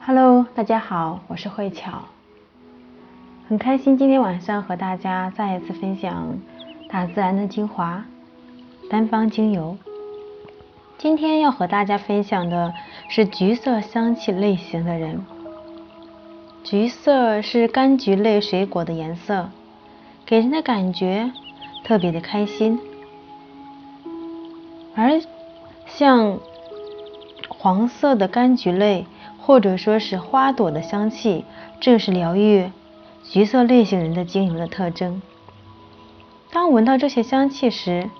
Hello，大家好，我是慧巧，很开心今天晚上和大家再一次分享大自然的精华单方精油。今天要和大家分享的是橘色香气类型的人。橘色是柑橘类水果的颜色，给人的感觉特别的开心，而像黄色的柑橘类。或者说是花朵的香气，正是疗愈橘色类型人的精油的特征。当闻到这些香气时，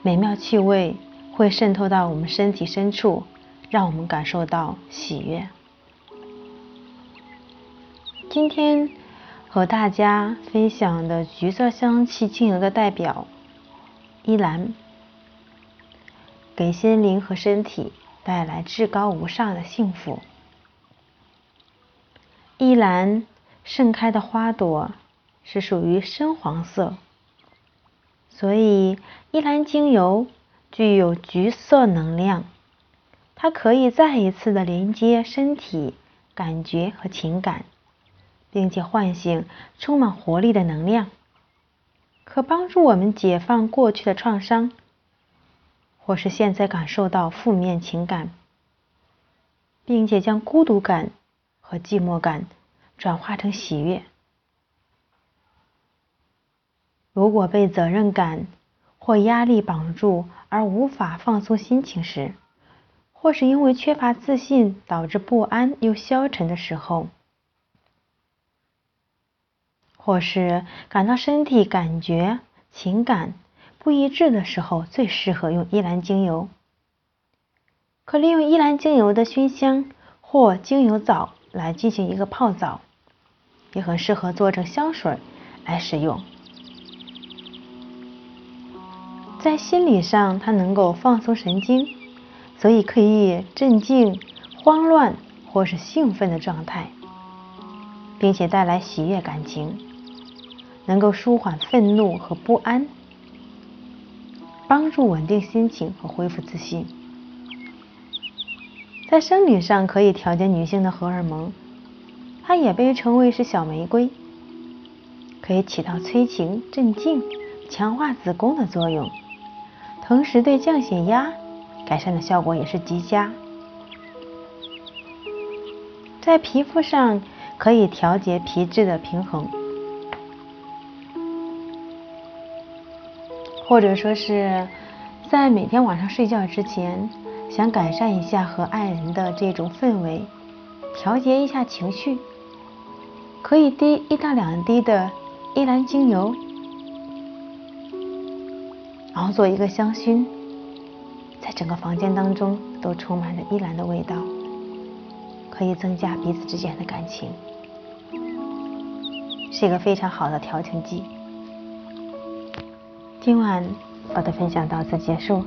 美妙气味会渗透到我们身体深处，让我们感受到喜悦。今天和大家分享的橘色香气精油的代表依兰，给心灵和身体带来至高无上的幸福。依兰盛开的花朵是属于深黄色，所以依兰精油具有橘色能量，它可以再一次的连接身体感觉和情感，并且唤醒充满活力的能量，可帮助我们解放过去的创伤，或是现在感受到负面情感，并且将孤独感。和寂寞感转化成喜悦。如果被责任感或压力绑住而无法放松心情时，或是因为缺乏自信导致不安又消沉的时候，或是感到身体感觉情感不一致的时候，最适合用依兰精油。可利用依兰精油的熏香或精油澡。来进行一个泡澡，也很适合做成香水来使用。在心理上，它能够放松神经，所以可以镇静慌乱或是兴奋的状态，并且带来喜悦感情，能够舒缓愤怒和不安，帮助稳定心情和恢复自信。在生理上可以调节女性的荷尔蒙，它也被称为是小玫瑰，可以起到催情、镇静、强化子宫的作用，同时对降血压、改善的效果也是极佳。在皮肤上可以调节皮质的平衡，或者说是在每天晚上睡觉之前。想改善一下和爱人的这种氛围，调节一下情绪，可以滴一到两滴的依兰精油，然后做一个香薰，在整个房间当中都充满着依兰的味道，可以增加彼此之间的感情，是一个非常好的调情剂。今晚我的分享到此结束。